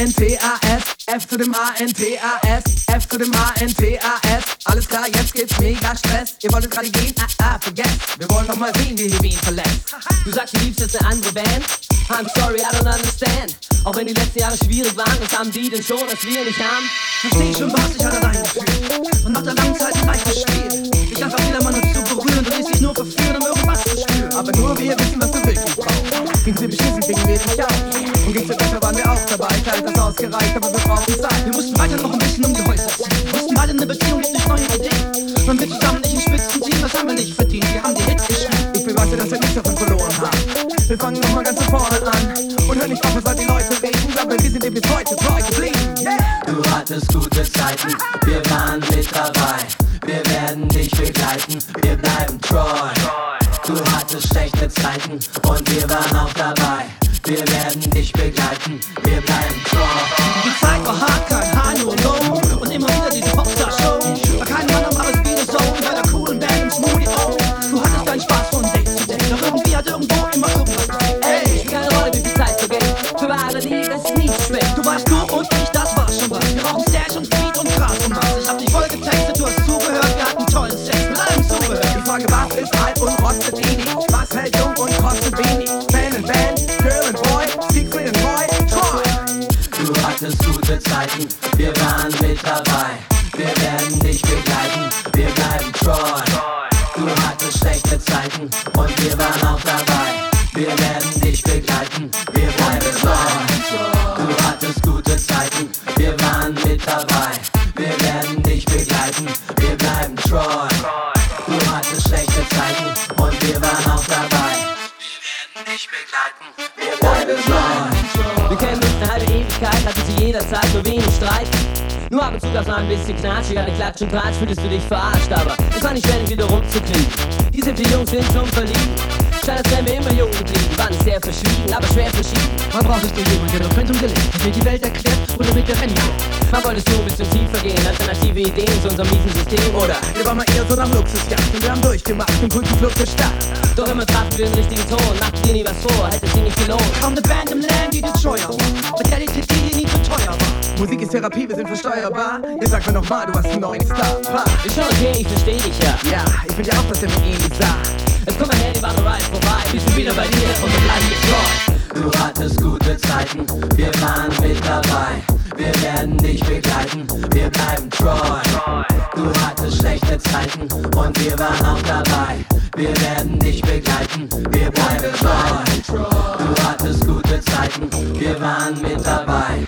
A-N-T-A-S, F zu dem A-N-T-A-S, F zu dem A-N-T-A-S, F zu dem A-N-T-A-S. Alles klar, jetzt gibt's mega Stress. Ihr wolltet gerade gehen, ah, ah, vergesst. Wir wollen noch mal sehen, wie ihr Wien verlässt. Du sagst, du liebst jetzt eine andere Band? I'm sorry, I don't understand. Auch wenn die letzten Jahre schwierig waren, was haben die denn schon, was wir nicht haben? Versteh schon, was ich hatte dein Gefühl. Und nach der langen Zeit ein leichtes Spiel. Ich einfach wieder mal nur zu berühren, du lässt dich nur verführen, um irgendwas zu spüren. Aber nur wir wissen, was du wirklich brauchst. Ging's dir beschissen, gingen wir dich auch. Ausgereicht, aber wir brauchen Zeit. Wir mussten weiter noch ein bisschen um die Häuser ziehen. Wussten beide, eine Beziehung nicht neue Ideen. Wenn wir zusammen nicht in Spitzen ziehen, was haben wir nicht verdient? Wir haben die Hits geschrieben. Ich beweise, dass wir nichts davon verloren haben. Wir fangen nochmal ganz von vorne an. Und hör nicht auf, was die Leute reden. Aber wir sind dir bis heute treu geblieben. Yeah. Du hattest gute Zeiten, wir waren mit dabei. Wir werden dich begleiten, wir bleiben treu. Du hattest schlechte Zeiten und wir waren auch dabei. Wir werden dich begleiten, wir bleiben treu. Die Zeit war hart, kein High und immer wieder diese Popstar-Show. War kein Mann am so bei der coolen Band Smoothie O. Du hattest deinen Spaß von Day zu Day. Doch irgendwie hat irgendwo immer irgendwas. Ey, Spielt keine Rolle, wie viel Zeit vergeht. Für Liebe ist nie zu spät. du warst du und ich, das war schon was. Wir rauchen Stash und Speed und Gras und was. Ich hab dich voll getextet, du hast zugehört. Wir hatten tollen Sex mit allem Zubehör. Ich frage, was ist alt und rostet wenig? Was hält jung und kostet wenig? Gute Zeiten, wir waren mit dabei. Wir werden dich begleiten, wir bleiben treu. Du hattest schlechte Zeiten und wir waren auch dabei. Wir werden dich begleiten, wir bleiben treu. Du hattest gute Zeiten, wir waren mit dabei. Wir werden dich begleiten, wir bleiben treu. Du hattest schlechte Zeiten und wir waren auch dabei. Wir werden dich begleiten, wir bleiben treu. Ewigkeit, hatte zu jeder Zeit nur wenig Streit. Nur ab und zu gab's mal ein bisschen Knatsch, eine Klatsch und Tratsch, fühltest du dich verarscht, aber es war nicht schwer, dich wieder rumzukriegen. Die sind die Jungs sind zum Verlieben. Wären wir immer jung geblieben, waren sehr verschwiegen, aber schwer verschieden. Man braucht nicht nur jemanden, der Dokumentum gelegt, der dir die Welt erklärt oder mit der Rennie. Man wolltest du ein bisschen tiefer gehen, alternative Ideen zu unserem miesen System, oder? Wir waren mal eher so nach Luxusjacht und wir haben durchgemacht im coolen Club der Stadt. Doch immer trafen wir den richtigen Ton, machten dir nie was vor, hätte dir nicht gelohnt. Kaum eine Band im Land, die war. Mit der die CD die nie zu teuer war. Musik ist Therapie, wir sind versteuerbar. Jetzt sag mir noch mal, du hast einen neuen Star. Pa. Ist schon okay, ich versteh dich ja. Ja, ich will ja auch, dass er mir ähnlich sah. Jetzt komm her, die Ware ride vorbei, wir sind wieder bei dir und bleiben dir treu. Du hattest gute Zeiten, wir waren mit dabei. Wir werden dich begleiten, wir bleiben treu. Du hattest schlechte Zeiten und wir waren auch dabei. Wir werden dich begleiten, wir bleiben treu. Du hattest gute Zeiten, wir waren mit dabei.